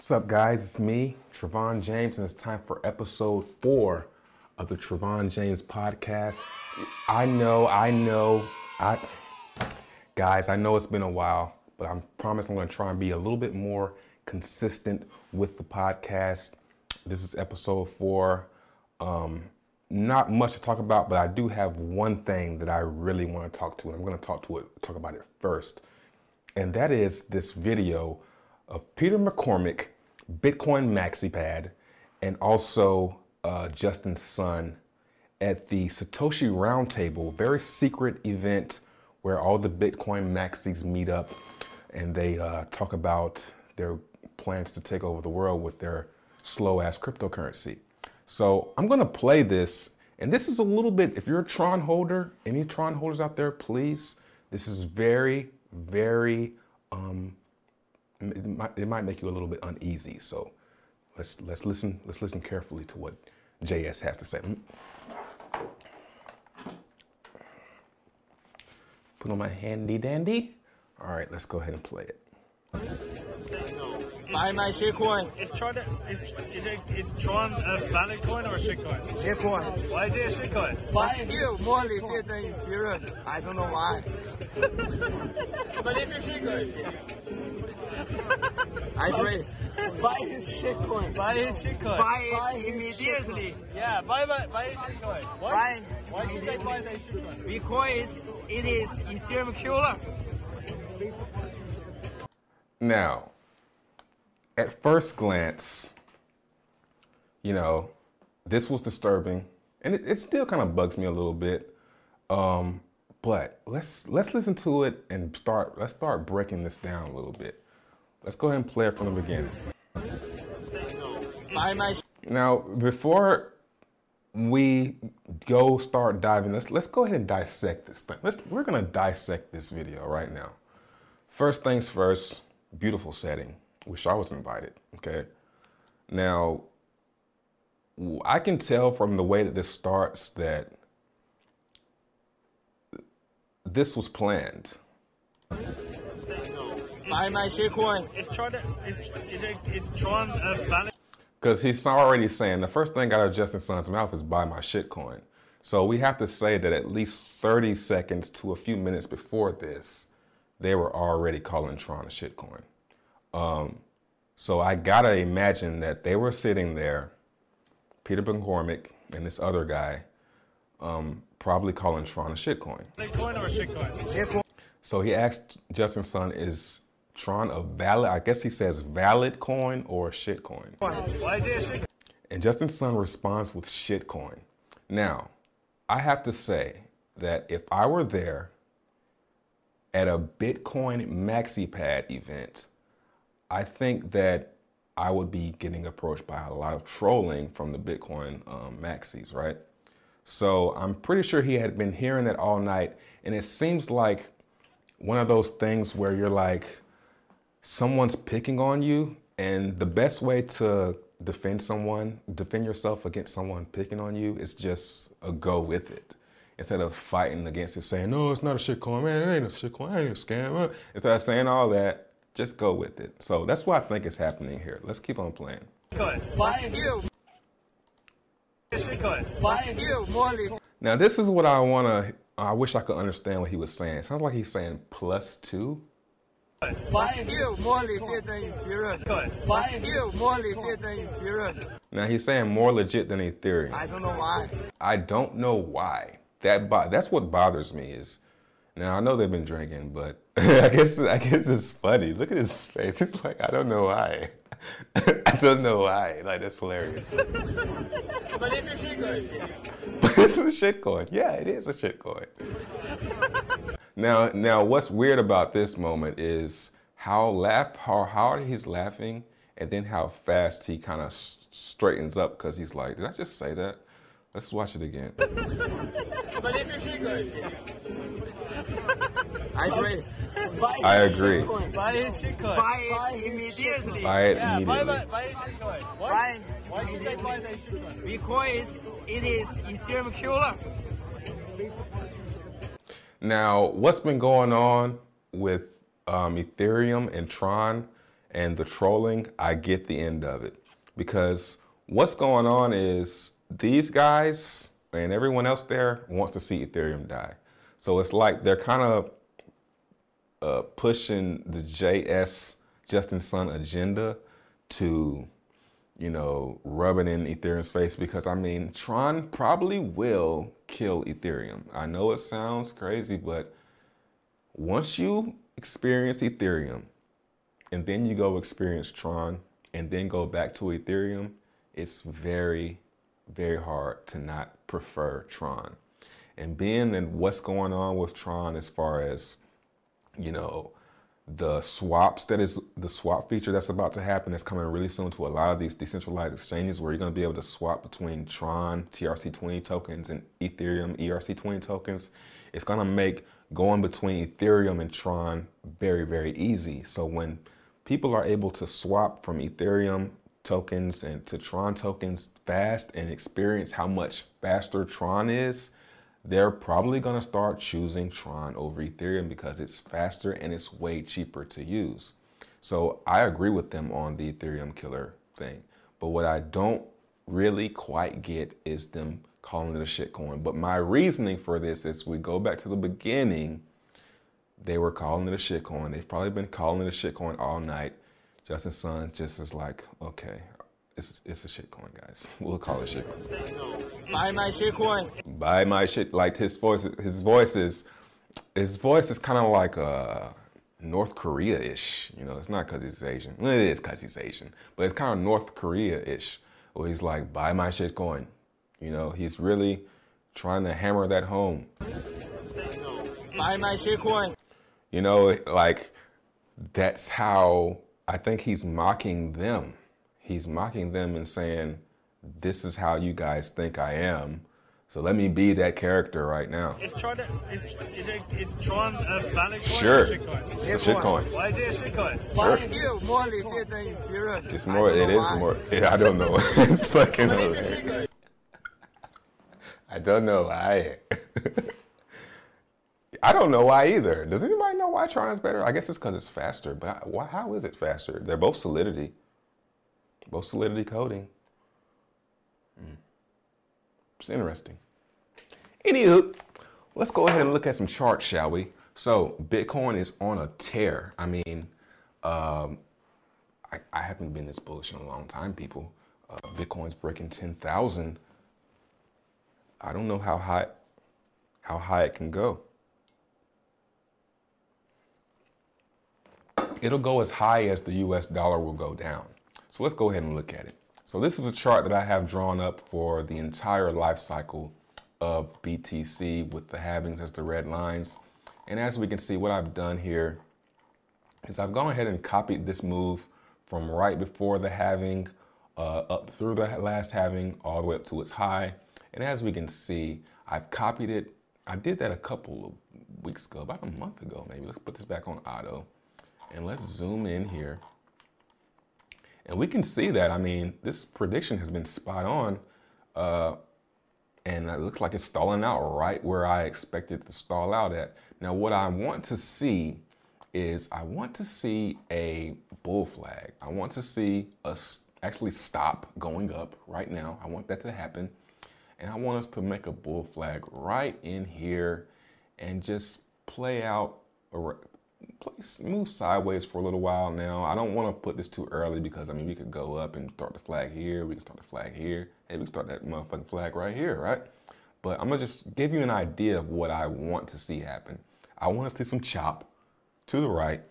What's up, guys? It's me, Travon James, and it's time for episode four of the Travon James podcast. I know, I know, I, guys, I know it's been a while, but I promise I'm going to try and be a little bit more consistent with the podcast. This is episode four. Um, not much to talk about, but I do have one thing that I really want to talk to. And I'm going to talk to it, talk about it first, and that is this video of Peter McCormack, Bitcoin MaxiPad, and also uh, Justin Sun at the Satoshi Roundtable, very secret event where all the Bitcoin maxis meet up and they uh, talk about their plans to take over the world with their slow ass cryptocurrency. So I'm gonna play this, and this is a little bit. If you're a Tron holder, any Tron holders out there, please. This is very, very um, it might, it might make you a little bit uneasy. So let's let's listen let's listen carefully to what JS has to say. Put on my handy dandy. All right, let's go ahead and play it. Buy my shitcoin. Is Tron is is it is Tron a valid coin or a shitcoin? Shitcoin. Why is it a shitcoin? But still more legit than Ethereum. I don't know why. But it's a shitcoin. I agree. Buy his shitcoin. Buy his shitcoin. Buy it immediately. Yeah, buy buy buy his shitcoin. Why? Buy Why should they buy their shitcoin? Because it is Ethereum killer. Now, at first glance, you know, this was disturbing, and it, it still kind of bugs me a little bit. Um, but let's let's listen to it and start. Let's start breaking this down a little bit. Let's go ahead and play it from the beginning. Now, before we go start diving, let's let's go ahead and dissect this thing. Let's we're gonna dissect this video right now. First things first, beautiful setting. Wish I was invited. Okay. Now, I can tell from the way that this starts that this was planned. Buy my shitcoin. Is Tron is is it is Tron a valid? Because he's already saying the first thing out of Justin Sun's mouth is buy my shitcoin. So we have to say that at least 30 seconds to a few minutes before this, they were already calling Tron a shitcoin. Um, so I gotta imagine that they were sitting there, Peter McCormack and this other guy, um, probably calling Tron a shitcoin. Valid coin or a shitcoin? So he asked Justin Sun, is Tron a valid, I guess he says valid coin or a shitcoin? Why is it a shitcoin? And Justin Sun responds with shitcoin. Now, I have to say that if I were there at a Bitcoin MaxiPad event, I think that I would be getting approached by a lot of trolling from the Bitcoin um, maxis, right? So I'm pretty sure he had been hearing that all night, and it seems like one of those things where you're like, someone's picking on you, and the best way to defend someone, defend yourself against someone picking on you, is just a go with it. Instead of fighting against it, saying, "No, it's not a shitcoin, man. It ain't a shitcoin. It ain't a scam." uh," Instead of saying all that, just go with it. So that's what I think is happening here. Let's keep on playing. Now, this is what I want to. I wish I could understand what he was saying. It sounds like he's saying plus two. Now he's saying more legit than Ethereum. I don't know why. I don't know why. That bo- that's what bothers me is. Now I know they've been drinking, but I guess I guess it's funny. Look at his face. It's like I don't know why. I don't know why. Like that's hilarious. But it's a shitcoin. But it's a shitcoin. Yeah, it is a shitcoin. Now, now, what's weird about this moment is how laugh, how hard he's laughing, and then how fast he kind of straightens up because he's like, "Did I just say that?" Let's watch it again. But it's. I agree. Buy I his agree. shitcoin. Buy his shitcoin. Buy it immediately. Buy it Yeah, buy immediately. buy buy his shitcoin. Why? Buy Why should they buy their shitcoin? Because it is Ethereum killer. Now, what's been going on with um, Ethereum and Tron And the trolling, I get the end of it. Because what's going on is these guys and everyone else there wants to see Ethereum die. So it's like they're kind of uh, pushing the JS Justin Sun agenda to, you know, rub it in Ethereum's face because I mean, Tron probably will kill Ethereum. I know it sounds crazy, but once you experience Ethereum and then you go experience Tron and then go back to Ethereum, it's very, very hard to not prefer Tron. And being and what's going on with Tron as far as, you know, the swaps that is the swap feature that's about to happen that's coming really soon to a lot of these decentralized exchanges where you're going to be able to swap between Tron TRC20 tokens and Ethereum ERC20 tokens. It's going to make going between Ethereum and Tron very, very easy. So when people are able to swap from Ethereum tokens and to Tron tokens fast and experience how much faster Tron is, they're probably going to start choosing Tron over Ethereum because it's faster and it's way cheaper to use. So I agree with them on the Ethereum killer thing. But what I don't really quite get is them calling it a shitcoin. But my reasoning for this is we go back to the beginning, they were calling it a shitcoin. They've probably been calling it a shitcoin all night. Justin Sun just is like, okay, it's it's a shitcoin, guys. We'll call it shitcoin. Buy my shitcoin. Buy my shit. Like his voice, his voice is, his voice is kind of like a North Korea-ish. You know, it's not because he's Asian. Well, it is because he's Asian, but it's kind of North Korea-ish. Where he's like, buy my shitcoin. You know, he's really trying to hammer that home. Buy my shitcoin. You know, like that's how I think he's mocking them. He's mocking them and saying, This is how you guys think I am. So let me be that character right now. Is Tron, is, is, it, is Tron a valid coin Sure. or a shitcoin? It's a shitcoin. Why is it a shitcoin? But still more legit than Ethereum. It's more, I don't know why. more, yeah, I don't know. it's fucking Why is hilarious. I don't know why. I don't know why either. Does anybody know why Tron is better? I guess it's because it's faster, but why, how is it faster? They're both Solidity. Both Solidity coding. Hmm. It's interesting. Anywho, let's go ahead and look at some charts, shall we? So Bitcoin is on a tear. I mean, um, I, I haven't been this bullish in a long time, people. Uh, Bitcoin's breaking 10,000. I don't know how high how high it can go. It'll go as high as the US dollar will go down. So let's go ahead and look at it. So this is a chart that I have drawn up for the entire life cycle of BTC with the halvings as the red lines. And as we can see, what I've done here is I've gone ahead and copied this move from right before the halving uh, up through the last halving all the way up to its high. And as we can see, I've copied it. I did that a couple of weeks ago, about a month ago maybe. Let's put this back on auto and let's zoom in here. And we can see that, I mean, this prediction has been spot on. Uh, and it looks like it's stalling out right where I expected to stall out at. Now, what I want to see is I want to see a bull flag. I want to see us actually stop going up right now. I want that to happen. And I want us to make a bull flag right in here and just play out, play, move sideways for a little while now. I don't want to put this too early because I mean, we could go up and start the flag here. We can start the flag here. Hey, we can start that motherfucking flag right here, right? But I'm gonna just give you an idea of what I want to see happen. I want to see some chop to the right,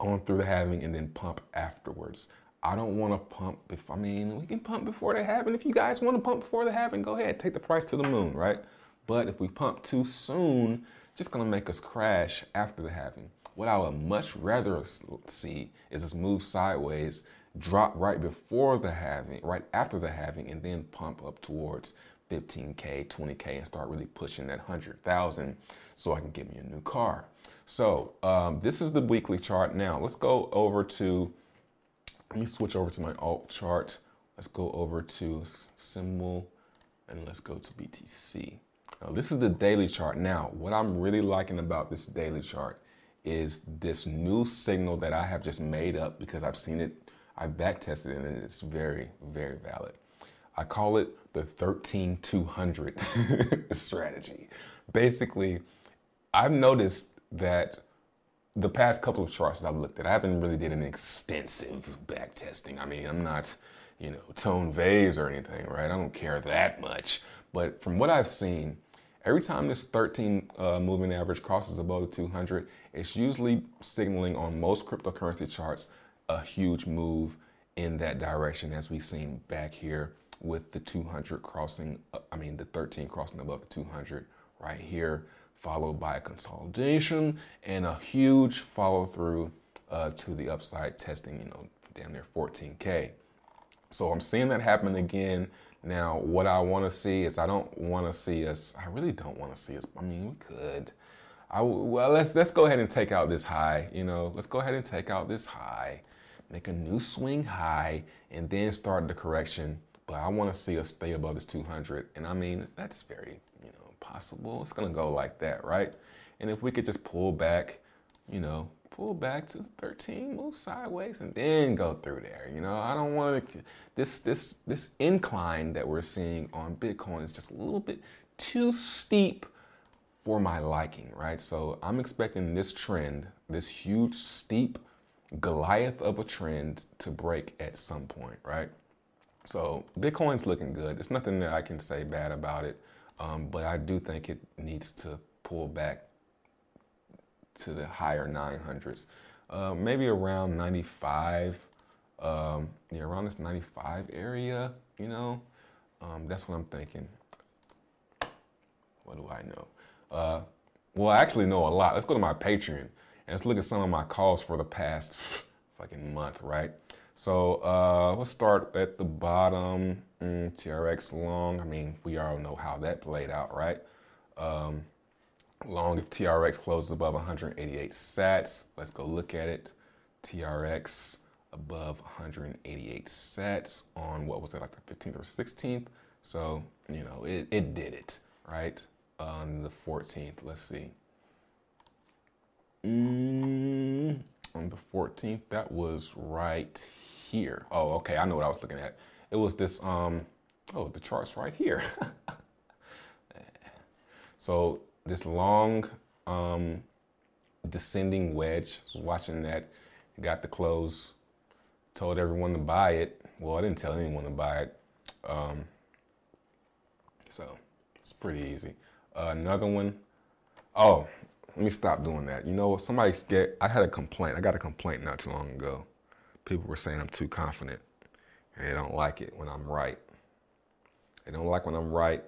on through the halving, and then pump afterwards. I don't want to pump. If I mean, we can pump before the happen. If you guys want to pump before the happen, go ahead, take the price to the moon, right? But if we pump too soon, just gonna make us crash after the halving. What I would much rather see is us move sideways, drop right before the halving, right after the halving, and then pump up towards 15k, 20k, and start really pushing that 100,000 so I can get me a new car. So um, this is the weekly chart. Now let's go over to. Let me switch over to my alt chart. Let's go over to symbol, and let's go to BTC. Now this is the daily chart. Now what I'm really liking about this daily chart is this new signal that I have just made up because I've seen it, I've back tested it, and it's very, very valid. I call it the 13200 strategy. Basically, I've noticed that the past couple of charts I've looked at, I haven't really did an extensive back testing. I mean, I'm not, you know, Tone Vays or anything, right? I don't care that much. But from what I've seen, every time this 13 uh, moving average crosses above 200, it's usually signaling on most cryptocurrency charts a huge move in that direction, as we've seen back here with the 200 crossing, uh, I mean, the 13 crossing above the 200 right here followed by a consolidation and a huge follow through uh, to the upside testing, you know, down there 14K. So I'm seeing that happen again. Now, what I want to see is I don't want to see us, I really don't want to see us, I mean, we could. I, well, let's, let's go ahead and take out this high, you know, let's go ahead and take out this high, make a new swing high, and then start the correction. But I want to see us stay above this 200. And I mean, that's very you know possible. It's gonna go like that, right? And if we could just pull back, you know, pull back to 13, move sideways, and then go through there. You know, I don't want to. This this this incline that we're seeing on Bitcoin is just a little bit too steep for my liking, right? So I'm expecting this trend, this huge steep Goliath of a trend to break at some point, right? So Bitcoin's looking good. There's nothing that I can say bad about it. Um, but I do think it needs to pull back to the higher 900s. Uh, maybe around 95, um, yeah, around this 95 area, you know, um, that's what I'm thinking. What do I know? Uh, well, I actually know a lot. Let's go to my Patreon and let's look at some of my calls for the past fucking month, right? So uh, let's start at the bottom. Mm, TRX long. I mean, we all know how that played out, right? Um, long TRX closes above 188 sats. Let's go look at it. TRX above 188 sats on what was it, like the 15th or 16th? So, you know, it, it did it, right? On the 14th, let's see. Mm, on the 14th, that was right here. Oh, okay, I know what I was looking at. It was this, um, oh, the chart's right here. so this long um, descending wedge, watching that, got the close, told everyone to buy it. Well, I didn't tell anyone to buy it. Um, so it's pretty easy. Uh, another one, oh, let me stop doing that. You know, somebody get, I had a complaint. I got a complaint not too long ago. People were saying I'm too confident. And they don't like it when I'm right. They don't like when I'm right.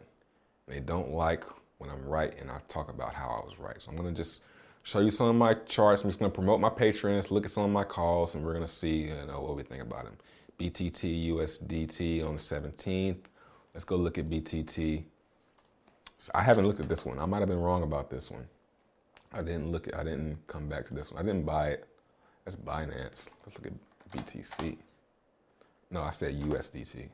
They don't like when I'm right and I talk about how I was right. So I'm gonna just show you some of my charts. I'm just gonna promote my patrons, look at some of my calls, and we're gonna see you know what we think about them. BTT USDT on the 17th. Let's go look at BTT. So I haven't looked at this one. I might have been wrong about this one. I didn't look at. I didn't come back to this one. I didn't buy it. That's Binance. Let's look at BTC. No, I said USDT.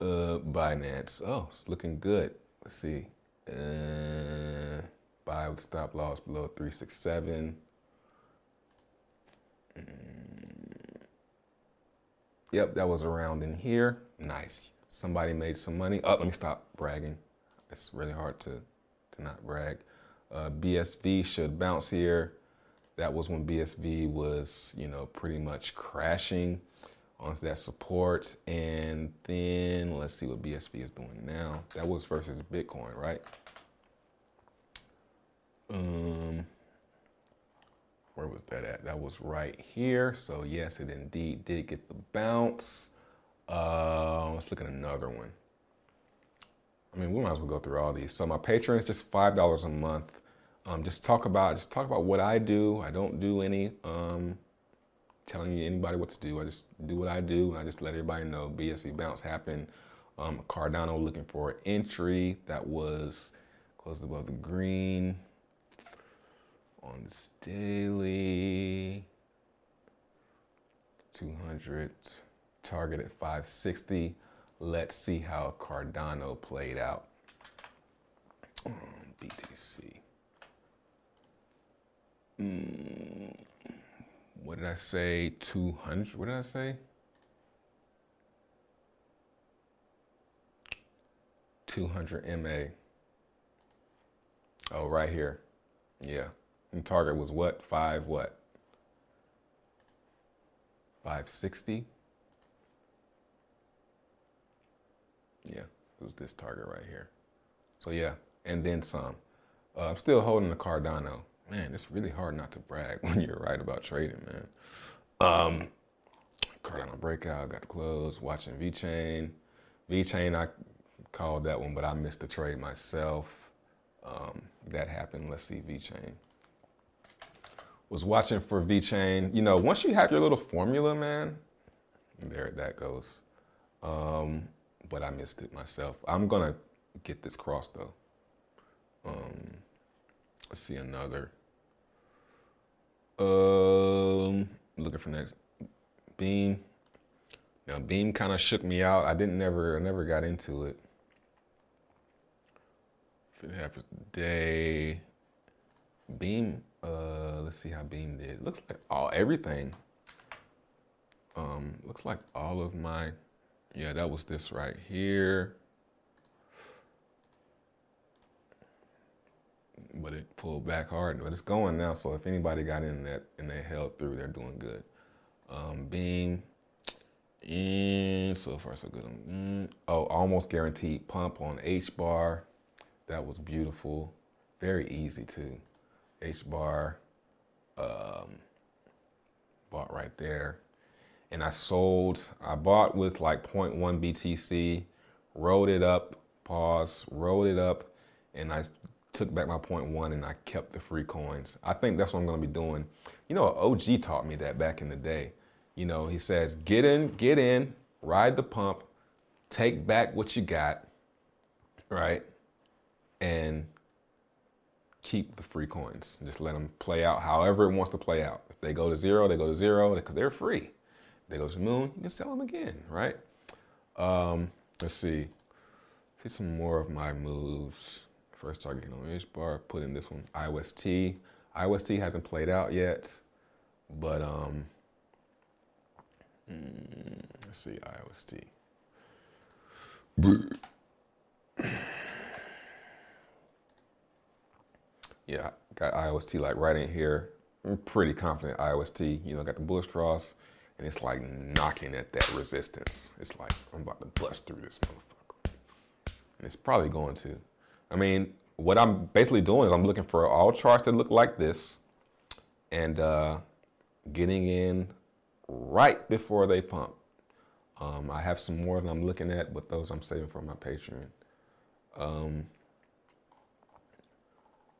Uh, Binance. Oh, it's looking good. Let's see. Uh, buy with stop loss below 367. Mm. Yep, that was around in here. Nice. Somebody made some money. Oh, let me stop bragging. It's really hard to, to not brag. Uh, BSV should bounce here. That was when BSV was, you know, pretty much crashing that support. And then let's see what BSV is doing now. That was versus Bitcoin, right? Um, where was that at? That was right here. So yes, it indeed did get the bounce. Uh, let's look at another one. I mean, we might as well go through all these. So my Patreon is just five dollars a month. Um, just talk about just talk about what I do. I don't do any um, telling anybody what to do. I just do what I do, and I just let everybody know. BSV bounce happened. Um, Cardano looking for an entry that was close above the green on this daily. 200 target at 560. Let's see how Cardano played out. BTC. mm, what did I say? 200. What did I say? 200 MA. Oh, right here. Yeah. And target was what? Five what? 560? Yeah, it was this target right here. So yeah, and then some. Uh, I'm still holding the Cardano. Man, it's really hard not to brag when you're right about trading, man. Um, Cardano breakout, got the closed, watching VeChain. V Chain, I called that one, but I missed the trade myself. Um, that happened. Let's see, VeChain. Was watching for VeChain. You know, once you have your little formula, man, there that goes. Um, but I missed it myself. I'm gonna get this cross though. Um, let's see another. Um, looking for next beam. Now beam kind of shook me out. I didn't never, I never got into it. If it happens today, beam. Uh, let's see how beam did. Looks like all everything. Um, looks like all of my. Yeah, that was this right here. But it pulled back hard. But it's going now. So if anybody got in that and they held through, they're doing good. Um, Beam, and so far so good. Mm, oh, almost guaranteed pump on H bar. That was beautiful. Very easy too. H bar, um, bought right there. And I sold, I bought with like 0.1 BTC, rolled it up, pause, rolled it up, and I took back my point one and I kept the free coins. I think that's what I'm going to be doing. You know, OG taught me that back in the day. You know, he says, get in, get in, ride the pump, take back what you got, right? And keep the free coins. Just let them play out however it wants to play out. If they go to zero, they go to zero because they're free. If they go to the moon, you can sell them again, right? Um, let's see. See some more of my moves. First target on H bar, put in this one, IOST. IOST hasn't played out yet, but um, mm, let's see, IOST. yeah, got IOST like right in here. I'm pretty confident IOST, you know, got the bullish cross, and it's like knocking at that resistance. It's like, I'm about to bust through this motherfucker. And it's probably going to. I mean, what I'm basically doing is I'm looking for all charts that look like this and uh, getting in right before they pump. Um, I have some more that I'm looking at, but those I'm saving for my Patreon. Um,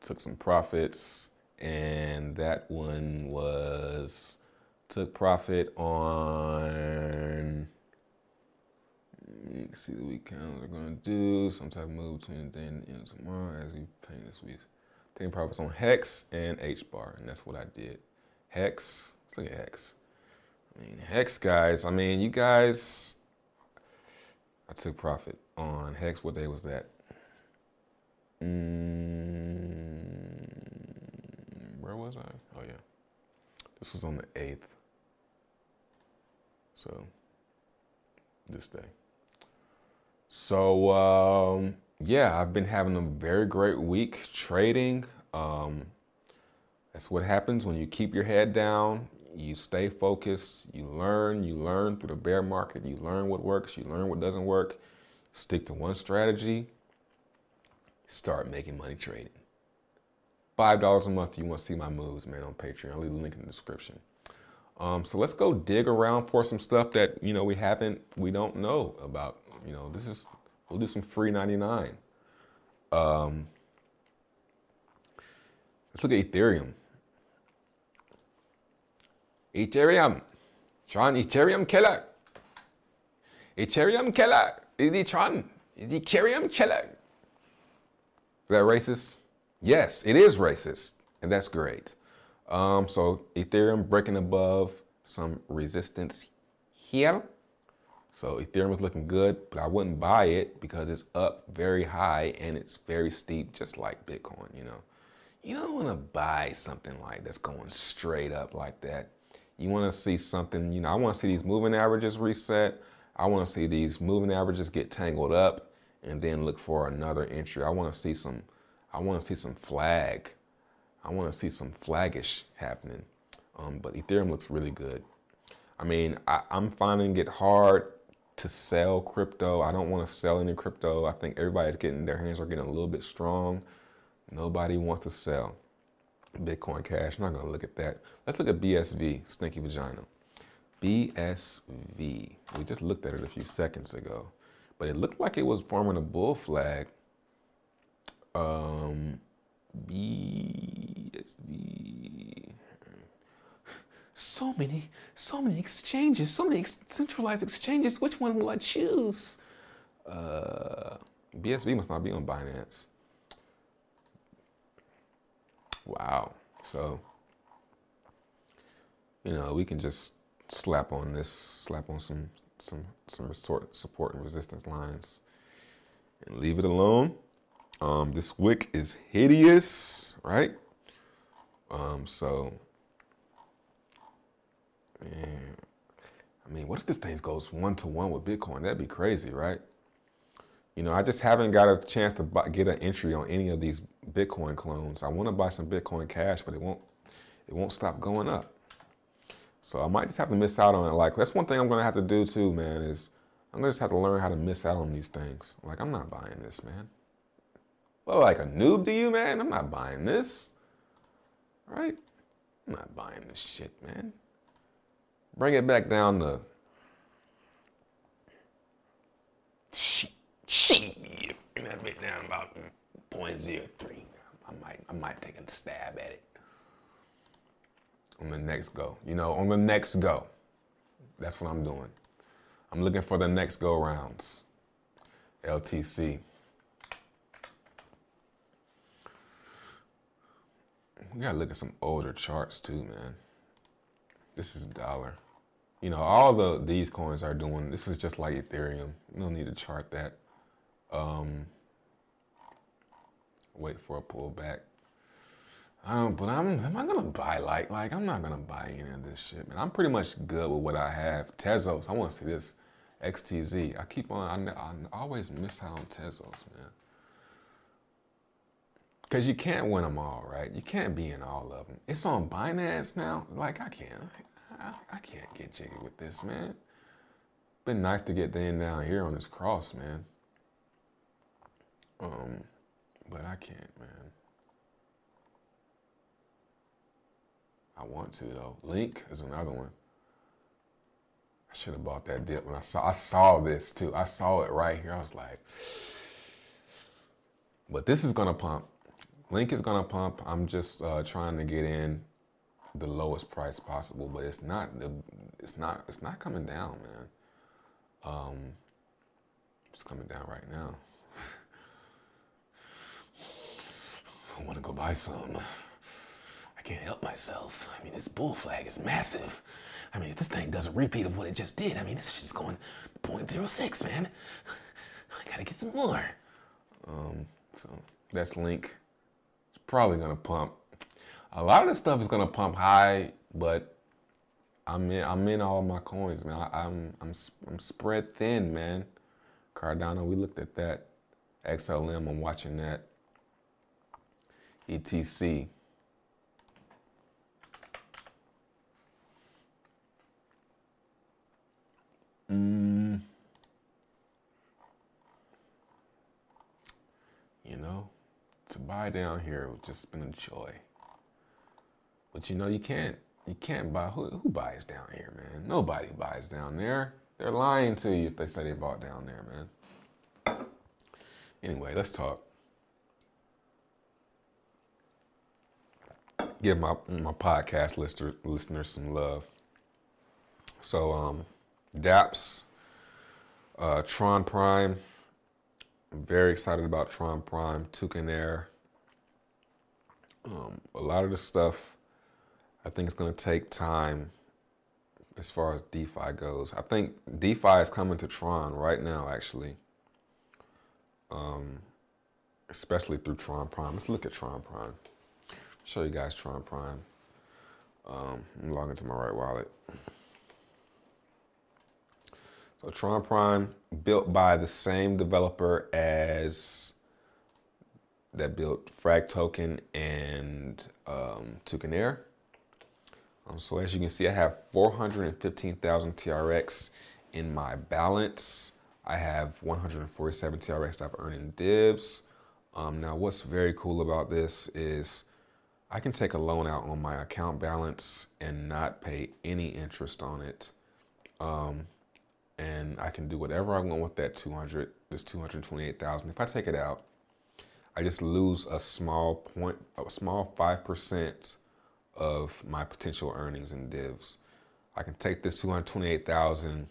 took some profits, and that one was took profit on you can see the weekends are going to do some type of move between the day and tomorrow as we paint this week. Taking profits on Hex and H bar, and that's what I did. Hex, let's look at Hex. I mean, Hex guys, I mean, you guys, I took profit on Hex. What day was that? Mm, where was I? Oh, yeah. This was on the 8th. So, this day. So um, yeah, I've been having a very great week trading. Um, that's what happens when you keep your head down. You stay focused. You learn. You learn through the bear market. You learn what works. You learn what doesn't work. Stick to one strategy. Start making money trading. Five dollars a month. You want to see my moves, man, on Patreon. I'll leave the link in the description. Um, so let's go dig around for some stuff that you know we haven't, we don't know about you know, this is we'll do some free 99. Um, let's look at Ethereum. Ethereum. Tron Ethereum killer. Ethereum killer. Is Tron? Is Ethereum killer? Is that racist? Yes, it is racist. And that's great. Um, so Ethereum breaking above some resistance here. So Ethereum is looking good, but I wouldn't buy it because it's up very high and it's very steep, just like Bitcoin. You know, you don't want to buy something like that's going straight up like that. You want to see something, you know, I want to see these moving averages reset. I want to see these moving averages get tangled up and then look for another entry. I want to see some I want to see some flag. I want to see some flaggish happening. Um, but Ethereum looks really good. I mean, I, I'm finding it hard to sell crypto. I don't want to sell any crypto. I think everybody's getting their hands are getting a little bit strong. Nobody wants to sell Bitcoin Cash. I'm not going to look at that. Let's look at BSV, Stinky Vagina. BSV. We just looked at it a few seconds ago, but it looked like it was forming a bull flag. Um, BSV. So many, so many exchanges, so many ex- centralized exchanges. Which one will I choose? Uh, BSV must not be on Binance. Wow. So, you know, we can just slap on this, slap on some some some sort support and resistance lines, and leave it alone. Um, this wick is hideous, right? Um, so, man, I mean, what if this thing goes one to one with Bitcoin? That'd be crazy, right? You know, I just haven't got a chance to buy, get an entry on any of these Bitcoin clones. I want to buy some Bitcoin Cash, but it won't it won't stop going up. So I might just have to miss out on it. Like that's one thing I'm gonna have to do too, man. Is I'm gonna just have to learn how to miss out on these things. Like I'm not buying this, man. Well, like a noob to you, man. I'm not buying this. Right? I'm not buying this shit, man. Bring it back down to shit. Shit. Bring that bit down about 0.03. I might I might take a stab at it on the next go. You know, on the next go. That's what I'm doing. I'm looking for the next go rounds. LTC. We gotta look at some older charts too, man. This is dollar. You know, all the these coins are doing. This is just like Ethereum. You don't need to chart that. Um, wait for a pullback. Um, but I'm am I gonna buy like like I'm not gonna buy any of this shit, man. I'm pretty much good with what I have. Tezos, I want to see this XTZ. I keep on. I, I always miss out on Tezos, man. Cause you can't win them all, right? You can't be in all of them. It's on Binance now. Like I can't, I, can't get jiggy with this, man. Been nice to get in down here on this cross, man. Um, but I can't, man. I want to though. Link is another one. I should have bought that dip when I saw I saw this too. I saw it right here. I was like, but this is gonna pump. Link is gonna pump. I'm just uh, trying to get in the lowest price possible, but it's not it's not it's not coming down, man. Um, it's coming down right now. I want to go buy some. I can't help myself. I mean, this bull flag is massive. I mean, if this thing does a repeat of what it just did, I mean, this shit's going 0.06, man. I gotta get some more. Um, so that's Link It's probably gonna pump. A lot of this stuff is gonna pump high, but I'm in. I'm in all my coins, man. I, am I'm, I'm I'm spread thin, man. Cardano, we looked at that. XLM, I'm watching that. ETC. Mm. You know, to buy down here would just been a joy. But you know, you can't you can't buy who who buys down here, man? Nobody buys down there. They're lying to you if they say they bought down there, man. Anyway, let's talk. Give my my podcast listener, listeners some love. So, um, DApps, uh, Tron Prime. I'm very excited about Tron Prime, Tewkenaire. Um, a lot of the stuff, I think it's going to take time as far as DeFi goes. I think DeFi is coming to Tron right now, actually. Um, especially through Tron Prime. Let's look at Tron Prime. show you guys Tron Prime. Um, I'm logging into my right wallet. So Tron Prime, built by the same developer as that built Frag Token and um, Tewkenaire. Um, so as you can see, I have 415,000 TRX in my balance. I have 147 TRX that I've earned in divs. Um, now, what's very cool about this is I can take a loan out on my account balance and not pay any interest on it. Um, and I can do whatever I want with that 200, this 228,000. If I take it out, I just lose a small point, a small 5% of my potential earnings in divs. I can take this 228,000,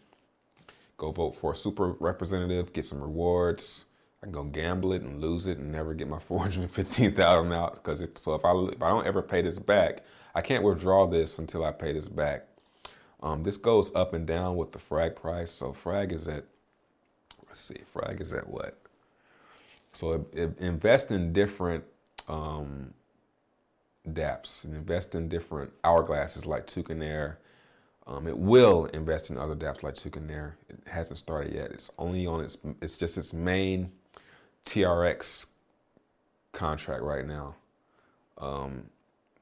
go vote for a super representative, get some rewards. I can go gamble it and lose it and never get my 415,000 out because if so if I if I don't ever pay this back, I can't withdraw this until I pay this back. Um, this goes up and down with the frag price. So frag is at let's see, frag is at what? So it, it invest in different um, dApps and invest in different hourglasses like Tewkenaire. Um, it will invest in other dApps like Tewkenaire. It hasn't started yet. It's only on its, it's just its main TRX contract right now. Um,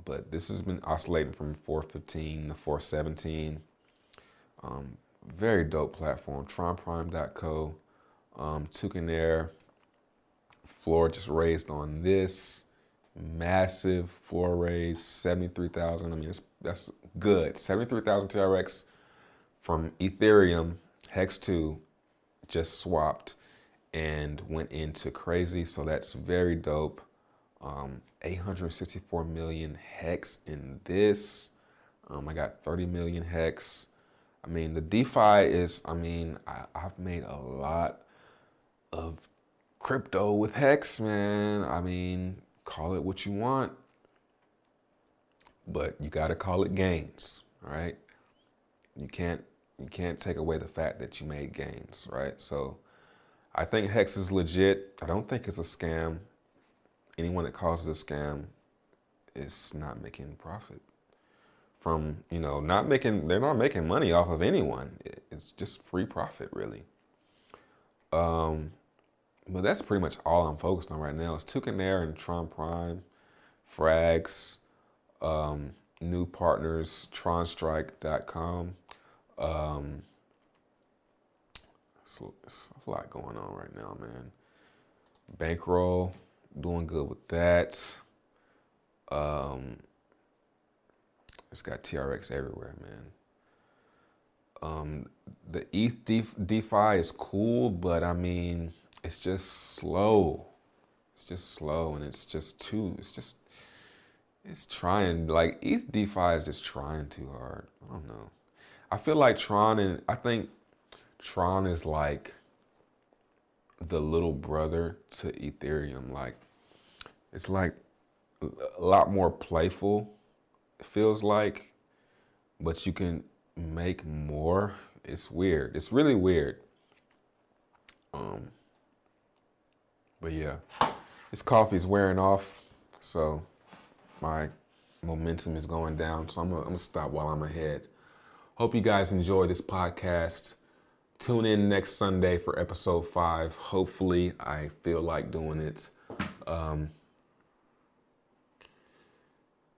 but this has been oscillating from 415 to 417. Um, very dope platform. TronPrime.co. Um, Tewkenaire. Floor just raised on this massive floor raise, 73,000. I mean, that's good. 73,000 TRX from Ethereum, Hex 2, just swapped and went into crazy. So that's very dope. Um, 864 million Hex in this. Um, I got 30 million Hex. I mean, the DeFi is, I mean, I, I've made a lot of crypto with Hex, man. I mean, call it what you want, but you got to call it gains, right? You can't you can't take away the fact that you made gains, right? So I think Hex is legit. I don't think it's a scam. Anyone that calls it a scam is not making profit from, you know, not making they're not making money off of anyone. It's just free profit really. Um but that's pretty much all I'm focused on right now. It's Tewkenaire and Tron Prime, Frags, um, new partners, TronStrike.com. Um, it's a lot going on right now, man. Bankroll, doing good with that. Um, it's got TRX everywhere, man. Um, the ETH DeFi is cool, but I mean, it's just slow. It's just slow and it's just too, it's just, it's trying, like ETH DeFi is just trying too hard. I don't know. I feel like Tron and I think Tron is like the little brother to Ethereum. Like, it's like a lot more playful, it feels like, but you can make more. It's weird. It's really weird. Um, but yeah, this coffee is wearing off, so my momentum is going down. So I'm gonna, I'm gonna stop while I'm ahead. Hope you guys enjoy this podcast. Tune in next Sunday for episode five. Hopefully, I feel like doing it. Um,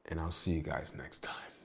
and I'll see you guys next time.